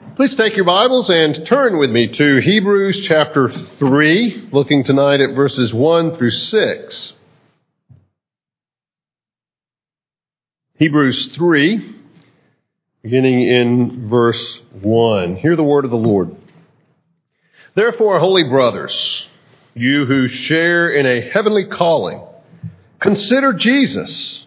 Please take your Bibles and turn with me to Hebrews chapter 3, looking tonight at verses 1 through 6. Hebrews 3, beginning in verse 1. Hear the word of the Lord. Therefore, holy brothers, you who share in a heavenly calling, consider Jesus,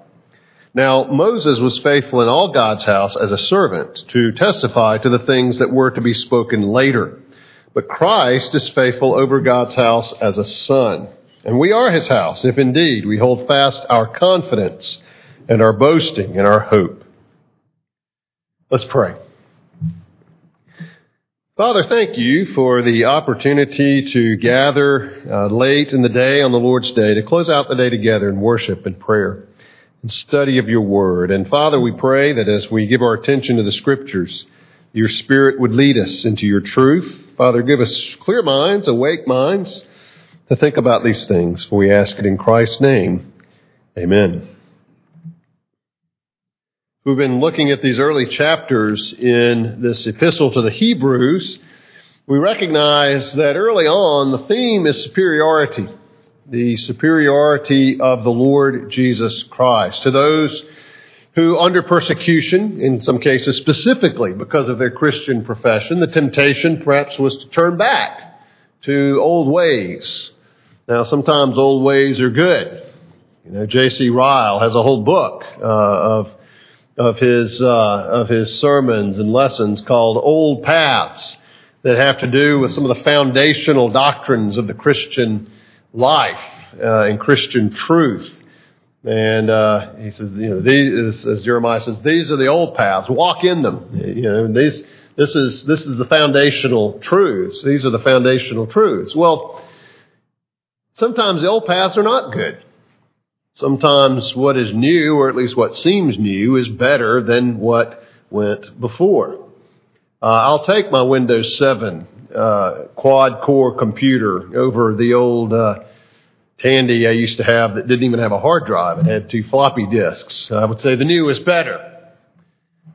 Now, Moses was faithful in all God's house as a servant to testify to the things that were to be spoken later. But Christ is faithful over God's house as a son. And we are his house, if indeed we hold fast our confidence and our boasting and our hope. Let's pray. Father, thank you for the opportunity to gather uh, late in the day on the Lord's Day to close out the day together in worship and prayer and study of your word. And Father, we pray that as we give our attention to the scriptures, your Spirit would lead us into your truth. Father, give us clear minds, awake minds to think about these things. For we ask it in Christ's name. Amen. We've been looking at these early chapters in this epistle to the Hebrews. We recognize that early on the theme is superiority, the superiority of the Lord Jesus Christ to those who, under persecution, in some cases specifically because of their Christian profession, the temptation perhaps was to turn back to old ways. Now, sometimes old ways are good. You know, J.C. Ryle has a whole book uh, of of his uh, of his sermons and lessons called "Old Paths" that have to do with some of the foundational doctrines of the Christian life uh, and Christian truth. And uh, he says, you know, these, as Jeremiah says, these are the old paths. Walk in them. You know, these, this is this is the foundational truths. These are the foundational truths. Well, sometimes the old paths are not good. Sometimes what is new, or at least what seems new, is better than what went before. Uh, I'll take my Windows 7 uh, quad core computer over the old uh, Tandy I used to have that didn't even have a hard drive. It had two floppy disks. I would say the new is better.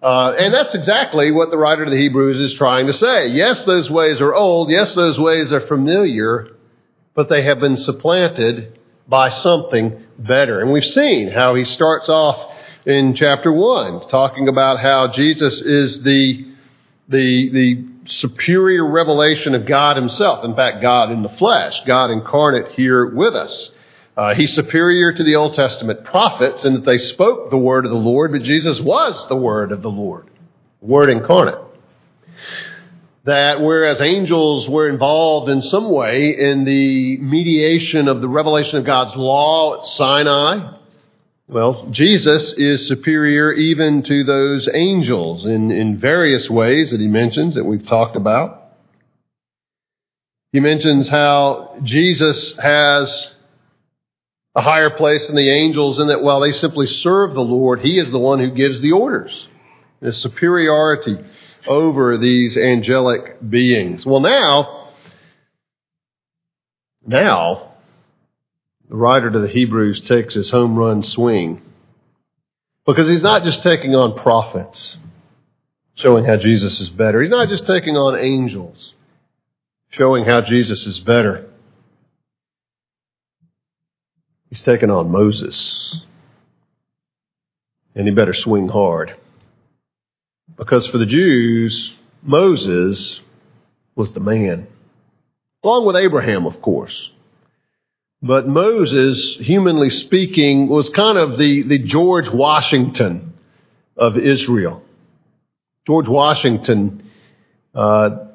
Uh, and that's exactly what the writer of the Hebrews is trying to say. Yes, those ways are old. Yes, those ways are familiar, but they have been supplanted by something better. And we've seen how he starts off in chapter one, talking about how Jesus is the, the, the superior revelation of God himself. In fact, God in the flesh, God incarnate here with us. Uh, he's superior to the Old Testament prophets in that they spoke the word of the Lord, but Jesus was the word of the Lord, word incarnate. That whereas angels were involved in some way in the mediation of the revelation of God's law at Sinai, well, Jesus is superior even to those angels in, in various ways that he mentions that we've talked about. He mentions how Jesus has a higher place than the angels in that while they simply serve the Lord, he is the one who gives the orders. The superiority over these angelic beings. Well, now, now, the writer to the Hebrews takes his home run swing because he's not just taking on prophets, showing how Jesus is better. He's not just taking on angels, showing how Jesus is better. He's taking on Moses. And he better swing hard. Because for the Jews, Moses was the man. Along with Abraham, of course. But Moses, humanly speaking, was kind of the, the George Washington of Israel. George Washington uh,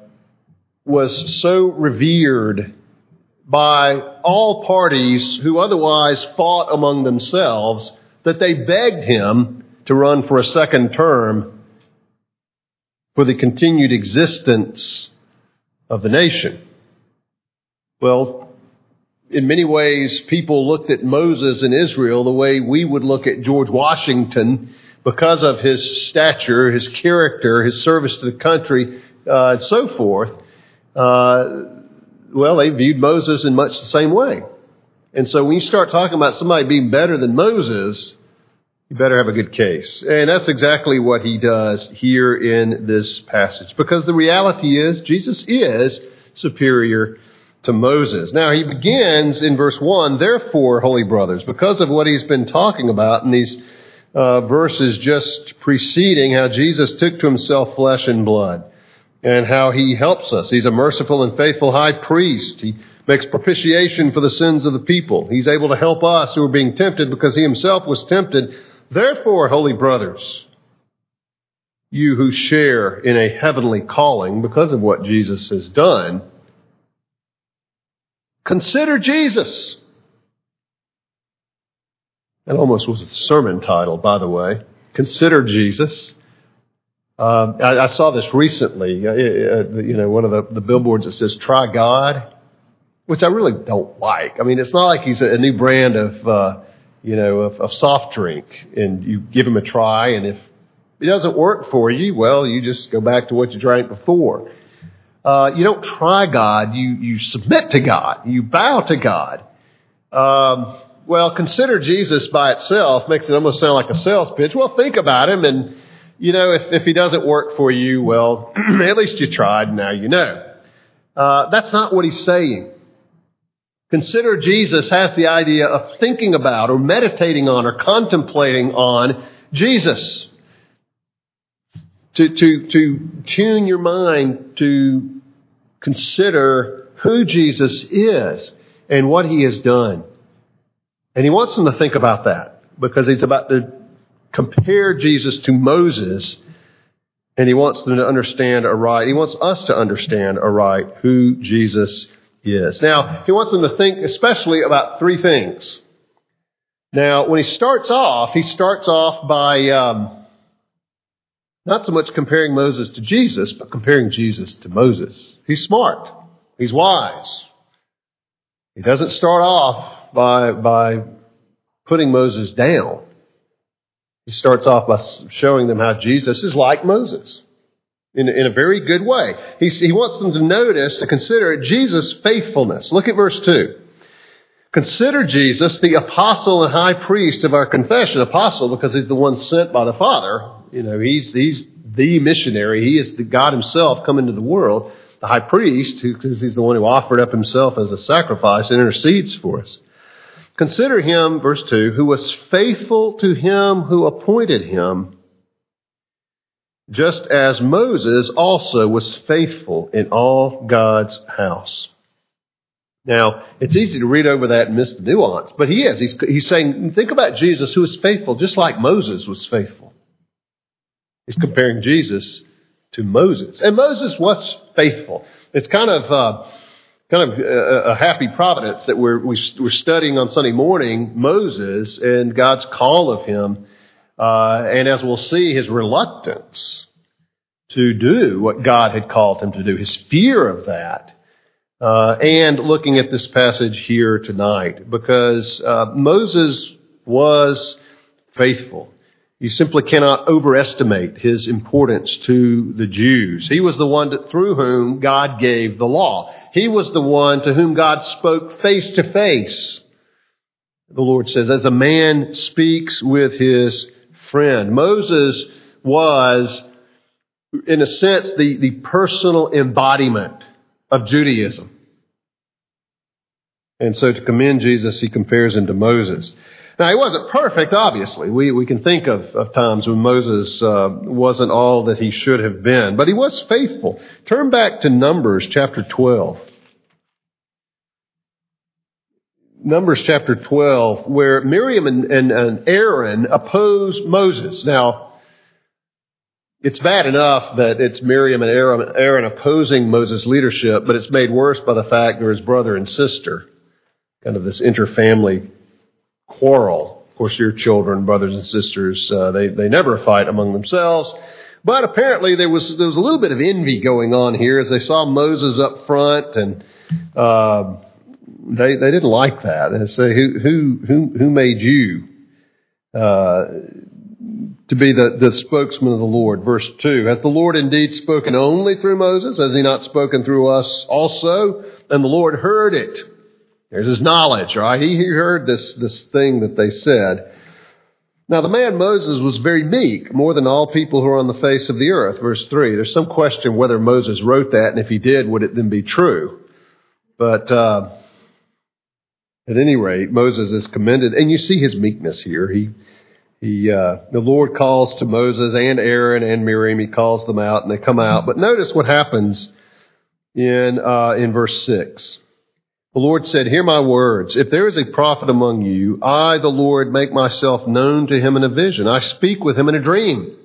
was so revered by all parties who otherwise fought among themselves that they begged him to run for a second term for the continued existence of the nation. Well, in many ways, people looked at Moses in Israel the way we would look at George Washington because of his stature, his character, his service to the country, uh, and so forth. Uh, well, they viewed Moses in much the same way. And so when you start talking about somebody being better than Moses, you better have a good case. And that's exactly what he does here in this passage. Because the reality is, Jesus is superior to Moses. Now he begins in verse 1, therefore, holy brothers, because of what he's been talking about in these uh, verses just preceding how Jesus took to himself flesh and blood and how he helps us. He's a merciful and faithful high priest. He makes propitiation for the sins of the people. He's able to help us who are being tempted because he himself was tempted Therefore, holy brothers, you who share in a heavenly calling because of what Jesus has done, consider Jesus. That almost was a sermon title, by the way. Consider Jesus. Uh, I, I, saw this recently. Uh, uh, you know, one of the, the, billboards that says "Try God," which I really don't like. I mean, it's not like he's a, a new brand of uh, you know, of, of soft drink and you give him a try and if it doesn't work for you, well, you just go back to what you drank before. Uh, you don't try God, you, you submit to God, you bow to God. Um, well, consider Jesus by itself makes it almost sound like a sales pitch. Well, think about him and, you know, if, if he doesn't work for you, well, at least you tried, now you know. Uh, that's not what he's saying. Consider Jesus has the idea of thinking about or meditating on or contemplating on Jesus. To, to, to tune your mind to consider who Jesus is and what he has done. And he wants them to think about that because he's about to compare Jesus to Moses and he wants them to understand aright. He wants us to understand aright who Jesus is. Now, he wants them to think especially about three things. Now, when he starts off, he starts off by um, not so much comparing Moses to Jesus, but comparing Jesus to Moses. He's smart. He's wise. He doesn't start off by, by putting Moses down. He starts off by showing them how Jesus is like Moses in, in a very good way. He, he wants them to notice, to consider Jesus' faithfulness. Look at verse 2. Consider Jesus the apostle and high priest of our confession. Apostle because he's the one sent by the Father. You know, he's, he's the missionary. He is the God himself come into the world. The high priest, because he's the one who offered up himself as a sacrifice and intercedes for us. Consider him, verse 2, who was faithful to him who appointed him just as Moses also was faithful in all God's house. Now, it's easy to read over that and miss the nuance, but he is. He's, he's saying, think about Jesus who is faithful, just like Moses was faithful. He's comparing Jesus to Moses. And Moses was faithful. It's kind of, uh, kind of a, a, happy providence that we're, we're studying on Sunday morning Moses and God's call of him uh, and as we'll see, his reluctance to do what God had called him to do, his fear of that, uh, and looking at this passage here tonight, because uh, Moses was faithful. You simply cannot overestimate his importance to the Jews. He was the one through whom God gave the law. He was the one to whom God spoke face to face. The Lord says, as a man speaks with his friend. Moses was, in a sense, the, the personal embodiment of Judaism. And so to commend Jesus, he compares him to Moses. Now, he wasn't perfect, obviously. We, we can think of, of times when Moses uh, wasn't all that he should have been, but he was faithful. Turn back to Numbers chapter 12. Numbers chapter 12, where Miriam and, and, and Aaron oppose Moses. Now, it's bad enough that it's Miriam and Aaron, Aaron opposing Moses' leadership, but it's made worse by the fact they're his brother and sister. Kind of this interfamily quarrel. Of course, your children, brothers and sisters, uh, they, they never fight among themselves. But apparently there was, there was a little bit of envy going on here as they saw Moses up front and, uh, they, they didn't like that. And say, who, who, who, who made you, uh, to be the, the spokesman of the Lord? Verse 2. Hath the Lord indeed spoken only through Moses? Has he not spoken through us also? And the Lord heard it. There's his knowledge, right? He, he heard this, this thing that they said. Now the man Moses was very meek, more than all people who are on the face of the earth. Verse 3. There's some question whether Moses wrote that, and if he did, would it then be true? But, uh, at any rate, Moses is commended, and you see his meekness here. He, he, uh, the Lord calls to Moses and Aaron and Miriam. He calls them out, and they come out. But notice what happens in uh, in verse six. The Lord said, Hear my words. If there is a prophet among you, I, the Lord, make myself known to him in a vision. I speak with him in a dream,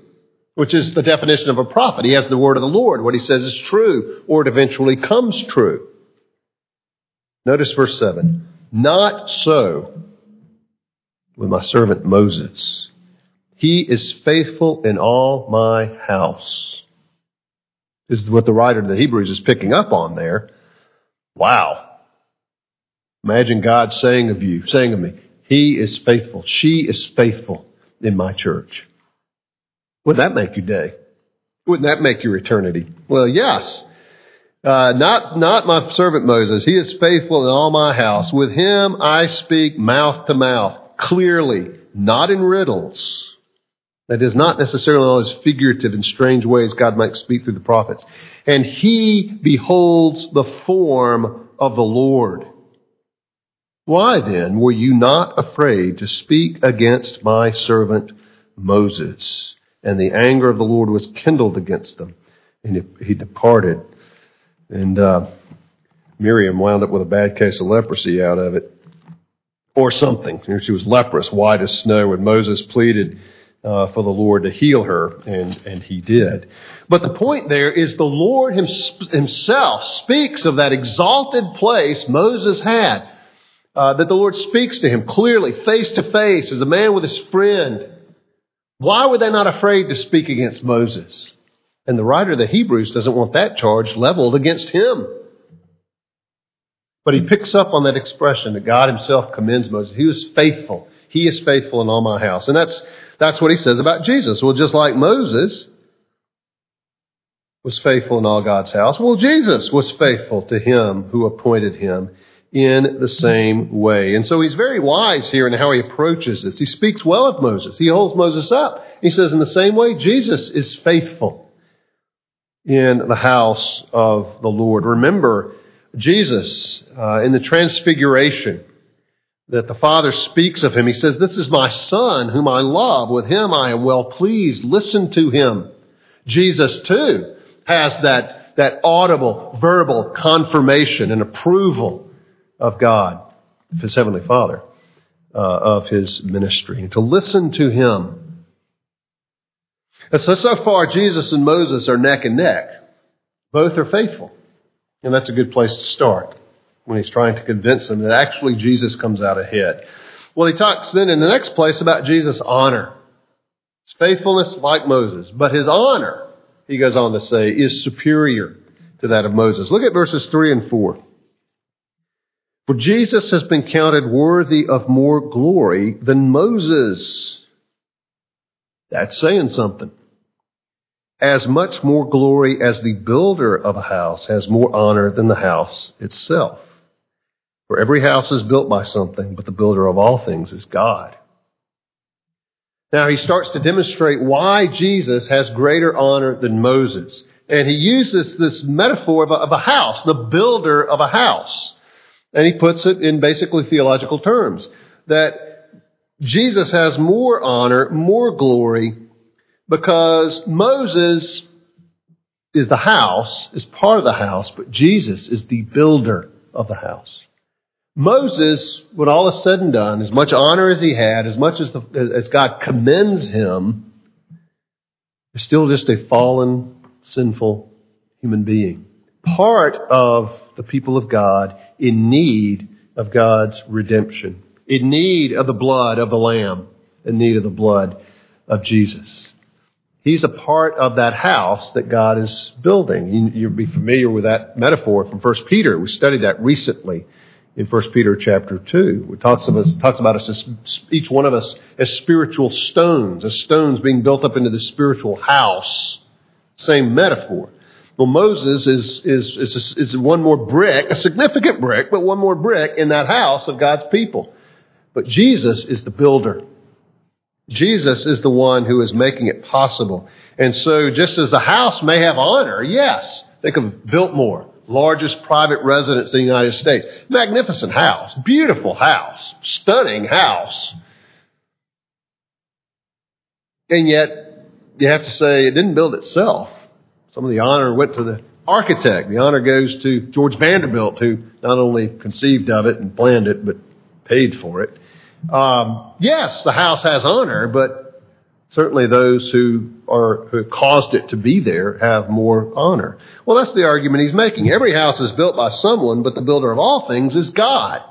which is the definition of a prophet. He has the word of the Lord. What he says is true, or it eventually comes true. Notice verse 7. Not so with my servant Moses. He is faithful in all my house. This is what the writer of the Hebrews is picking up on there. Wow. Imagine God saying of you, saying of me, He is faithful. She is faithful in my church. Wouldn't that make your day? Wouldn't that make your eternity? Well, yes. Uh, not, not my servant Moses. He is faithful in all my house. With him I speak mouth to mouth, clearly, not in riddles. That is not necessarily always figurative in strange ways God might speak through the prophets. And he beholds the form of the Lord. Why then were you not afraid to speak against my servant Moses? And the anger of the Lord was kindled against them, and he departed and uh, Miriam wound up with a bad case of leprosy out of it, or something. She was leprous, white as snow, and Moses pleaded uh, for the Lord to heal her, and, and he did. But the point there is the Lord himself speaks of that exalted place Moses had. Uh, that the Lord speaks to him clearly, face to face, as a man with his friend. Why were they not afraid to speak against Moses? And the writer of the Hebrews doesn't want that charge leveled against him. But he picks up on that expression that God himself commends Moses. He was faithful. He is faithful in all my house. And that's, that's what he says about Jesus. Well, just like Moses was faithful in all God's house, well, Jesus was faithful to him who appointed him in the same way. And so he's very wise here in how he approaches this. He speaks well of Moses. He holds Moses up. He says, in the same way, Jesus is faithful in the house of the Lord. Remember Jesus uh, in the Transfiguration that the Father speaks of him. He says, This is my Son whom I love. With him I am well pleased. Listen to him. Jesus, too, has that, that audible, verbal confirmation and approval of God, of his Heavenly Father, uh, of his ministry. And to listen to him and so, so far, Jesus and Moses are neck and neck. Both are faithful. And that's a good place to start when he's trying to convince them that actually Jesus comes out ahead. Well, he talks then in the next place about Jesus' honor. His faithfulness like Moses, but his honor, he goes on to say, is superior to that of Moses. Look at verses 3 and 4. For Jesus has been counted worthy of more glory than Moses. That's saying something as much more glory as the builder of a house has more honor than the house itself. For every house is built by something, but the builder of all things is God. Now he starts to demonstrate why Jesus has greater honor than Moses. And he uses this metaphor of a, of a house, the builder of a house. And he puts it in basically theological terms that Jesus has more honor, more glory because Moses is the house, is part of the house, but Jesus is the builder of the house. Moses, when all is said and done, as much honor as he had, as much as, the, as God commends him, is still just a fallen, sinful human being. Part of the people of God in need of God's redemption, in need of the blood of the Lamb, in need of the blood of Jesus. He's a part of that house that God is building. You'll be familiar with that metaphor from 1 Peter. We studied that recently in 1 Peter chapter 2. It talks, us, talks about us as each one of us as spiritual stones, as stones being built up into the spiritual house. Same metaphor. Well, Moses is, is, is, is one more brick, a significant brick, but one more brick in that house of God's people. But Jesus is the builder. Jesus is the one who is making it possible. And so just as the house may have honor, yes, think of Biltmore largest private residence in the United States. Magnificent house, beautiful house, stunning house. And yet, you have to say it didn't build itself. Some of the honor went to the architect. The honor goes to George Vanderbilt, who not only conceived of it and planned it, but paid for it. Um, yes, the house has honor, but Certainly those who are, who caused it to be there have more honor. Well, that's the argument he's making. Every house is built by someone, but the builder of all things is God.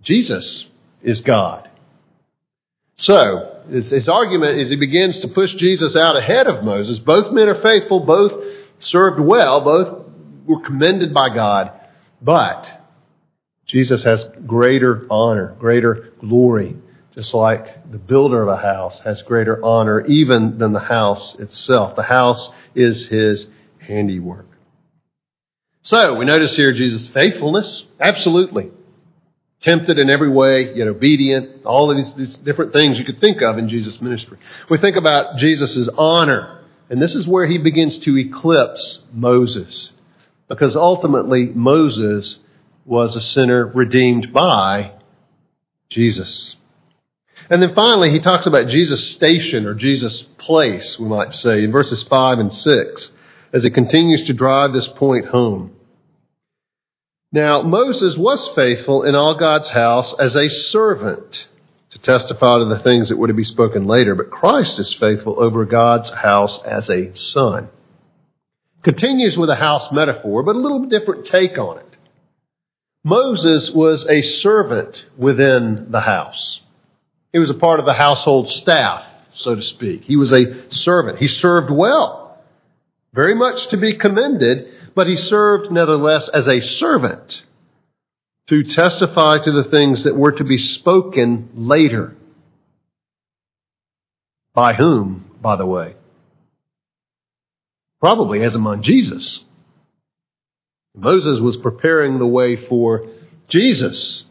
Jesus is God. So, his, his argument is he begins to push Jesus out ahead of Moses. Both men are faithful, both served well, both were commended by God, but Jesus has greater honor, greater glory just like the builder of a house has greater honor even than the house itself. The house is his handiwork. So we notice here Jesus' faithfulness. Absolutely. Tempted in every way, yet obedient. All of these, these different things you could think of in Jesus' ministry. We think about Jesus' honor. And this is where he begins to eclipse Moses. Because ultimately Moses was a sinner redeemed by Jesus. And then finally, he talks about Jesus' station or Jesus' place, we might say, in verses 5 and 6, as he continues to drive this point home. Now, Moses was faithful in all God's house as a servant to testify to the things that were to be spoken later, but Christ is faithful over God's house as a son. Continues with a house metaphor, but a little different take on it. Moses was a servant within the house. He was a part of the household staff, so to speak. He was a servant. He served well. Very much to be commended, but he served nevertheless as a servant to testify to the things that were to be spoken later. By whom, by the way? Probably as among Jesus. Moses was preparing the way for Jesus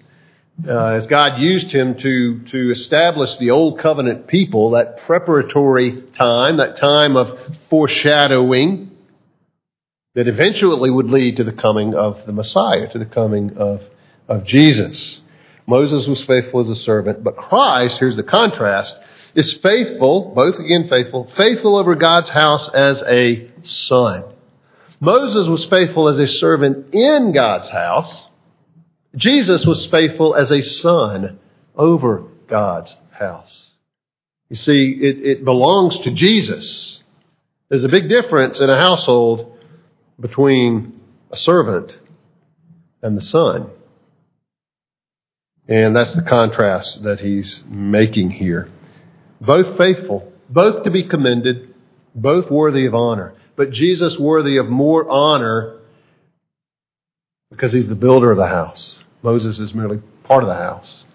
uh, as God used him to, to establish the old covenant people, that preparatory time, that time of foreshadowing that eventually would lead to the coming of the Messiah, to the coming of, of Jesus. Moses was faithful as a servant, but Christ, here's the contrast, is faithful, both again faithful, faithful over God's house as a son. Moses was faithful as a servant in God's house, Jesus was faithful as a son over God's house. You see, it, it belongs to Jesus. There's a big difference in a household between a servant and the son. And that's the contrast that he's making here. Both faithful, both to be commended, both worthy of honor. But Jesus worthy of more honor because he's the builder of the house. Moses is merely part of the house.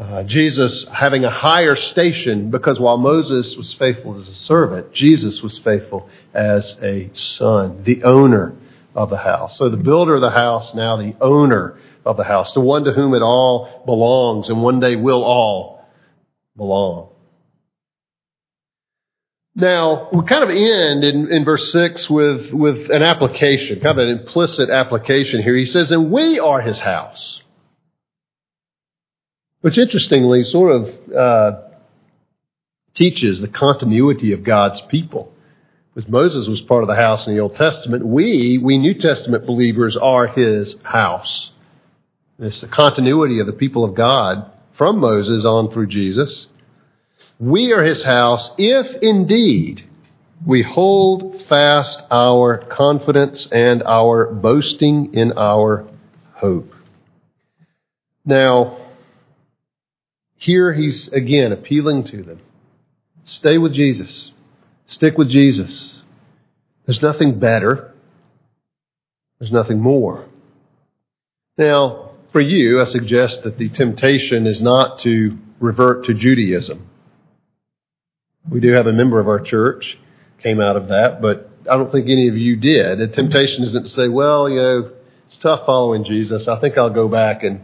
Uh, Jesus having a higher station because while Moses was faithful as a servant, Jesus was faithful as a son, the owner of the house. So the builder of the house, now the owner of the house, the one to whom it all belongs and one day will all belong. Now, we kind of end in, in verse 6 with, with an application, kind of an implicit application here. He says, And we are his house. Which interestingly sort of uh, teaches the continuity of God's people. Because Moses was part of the house in the Old Testament. We, we New Testament believers, are his house. It's the continuity of the people of God from Moses on through Jesus. We are his house if indeed we hold fast our confidence and our boasting in our hope. Now, here he's again appealing to them. Stay with Jesus. Stick with Jesus. There's nothing better. There's nothing more. Now, for you, I suggest that the temptation is not to revert to Judaism. We do have a member of our church came out of that, but I don't think any of you did. The temptation isn't to say, well, you know, it's tough following Jesus. I think I'll go back and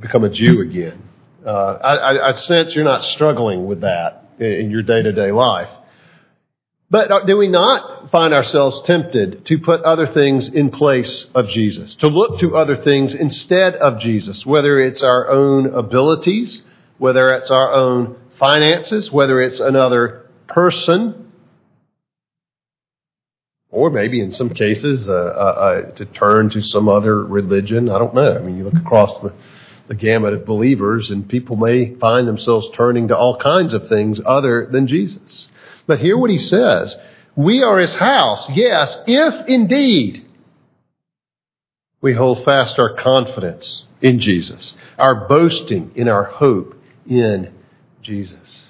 become a Jew again. Uh, I, I, sense you're not struggling with that in your day to day life. But uh, do we not find ourselves tempted to put other things in place of Jesus, to look to other things instead of Jesus, whether it's our own abilities, whether it's our own finances, whether it's another person, or maybe in some cases uh, uh, uh, to turn to some other religion. I don't know. I mean, you look across the the gamut of believers, and people may find themselves turning to all kinds of things other than Jesus. But hear what he says. We are his house, yes, if indeed we hold fast our confidence in Jesus, our boasting in our hope in Jesus.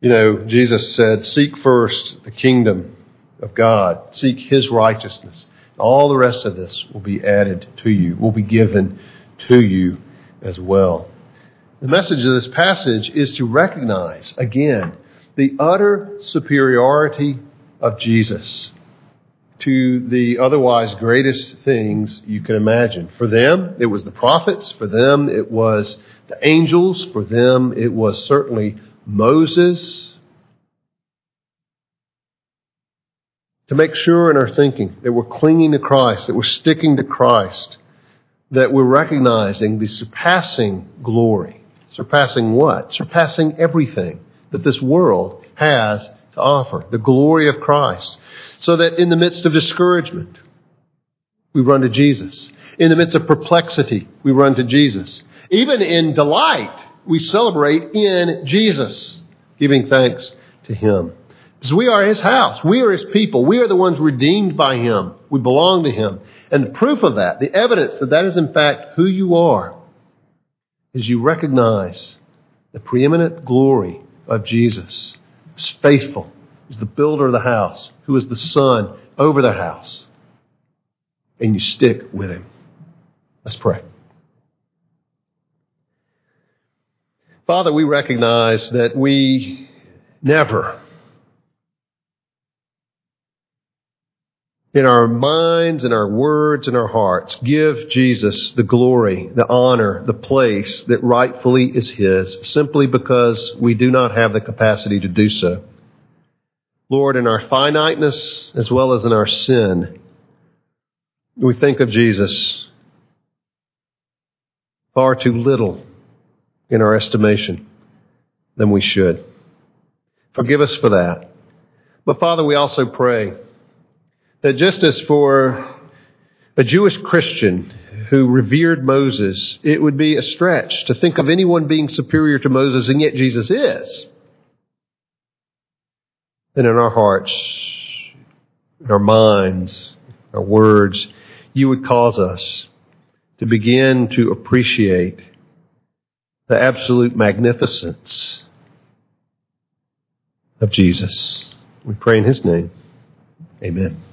You know, Jesus said, Seek first the kingdom of God, seek his righteousness. All the rest of this will be added to you, will be given to you as well. The message of this passage is to recognize, again, the utter superiority of Jesus to the otherwise greatest things you can imagine. For them, it was the prophets. For them, it was the angels. For them, it was certainly Moses. To make sure in our thinking that we're clinging to Christ, that we're sticking to Christ, that we're recognizing the surpassing glory. Surpassing what? Surpassing everything that this world has to offer. The glory of Christ. So that in the midst of discouragement, we run to Jesus. In the midst of perplexity, we run to Jesus. Even in delight, we celebrate in Jesus, giving thanks to Him. Because we are His house. We are His people. We are the ones redeemed by Him. We belong to Him. And the proof of that, the evidence that that is in fact who you are, is you recognize the preeminent glory of Jesus. He's faithful. He's the builder of the house, who is the son over the house. And you stick with Him. Let's pray. Father, we recognize that we never in our minds, in our words, in our hearts, give Jesus the glory, the honor, the place that rightfully is His, simply because we do not have the capacity to do so. Lord, in our finiteness as well as in our sin, we think of Jesus far too little in our estimation than we should. Forgive us for that. But Father, we also pray that just as for a Jewish Christian who revered Moses, it would be a stretch to think of anyone being superior to Moses, and yet Jesus is. And in our hearts, in our minds, our words, you would cause us to begin to appreciate the absolute magnificence of Jesus. We pray in his name. Amen.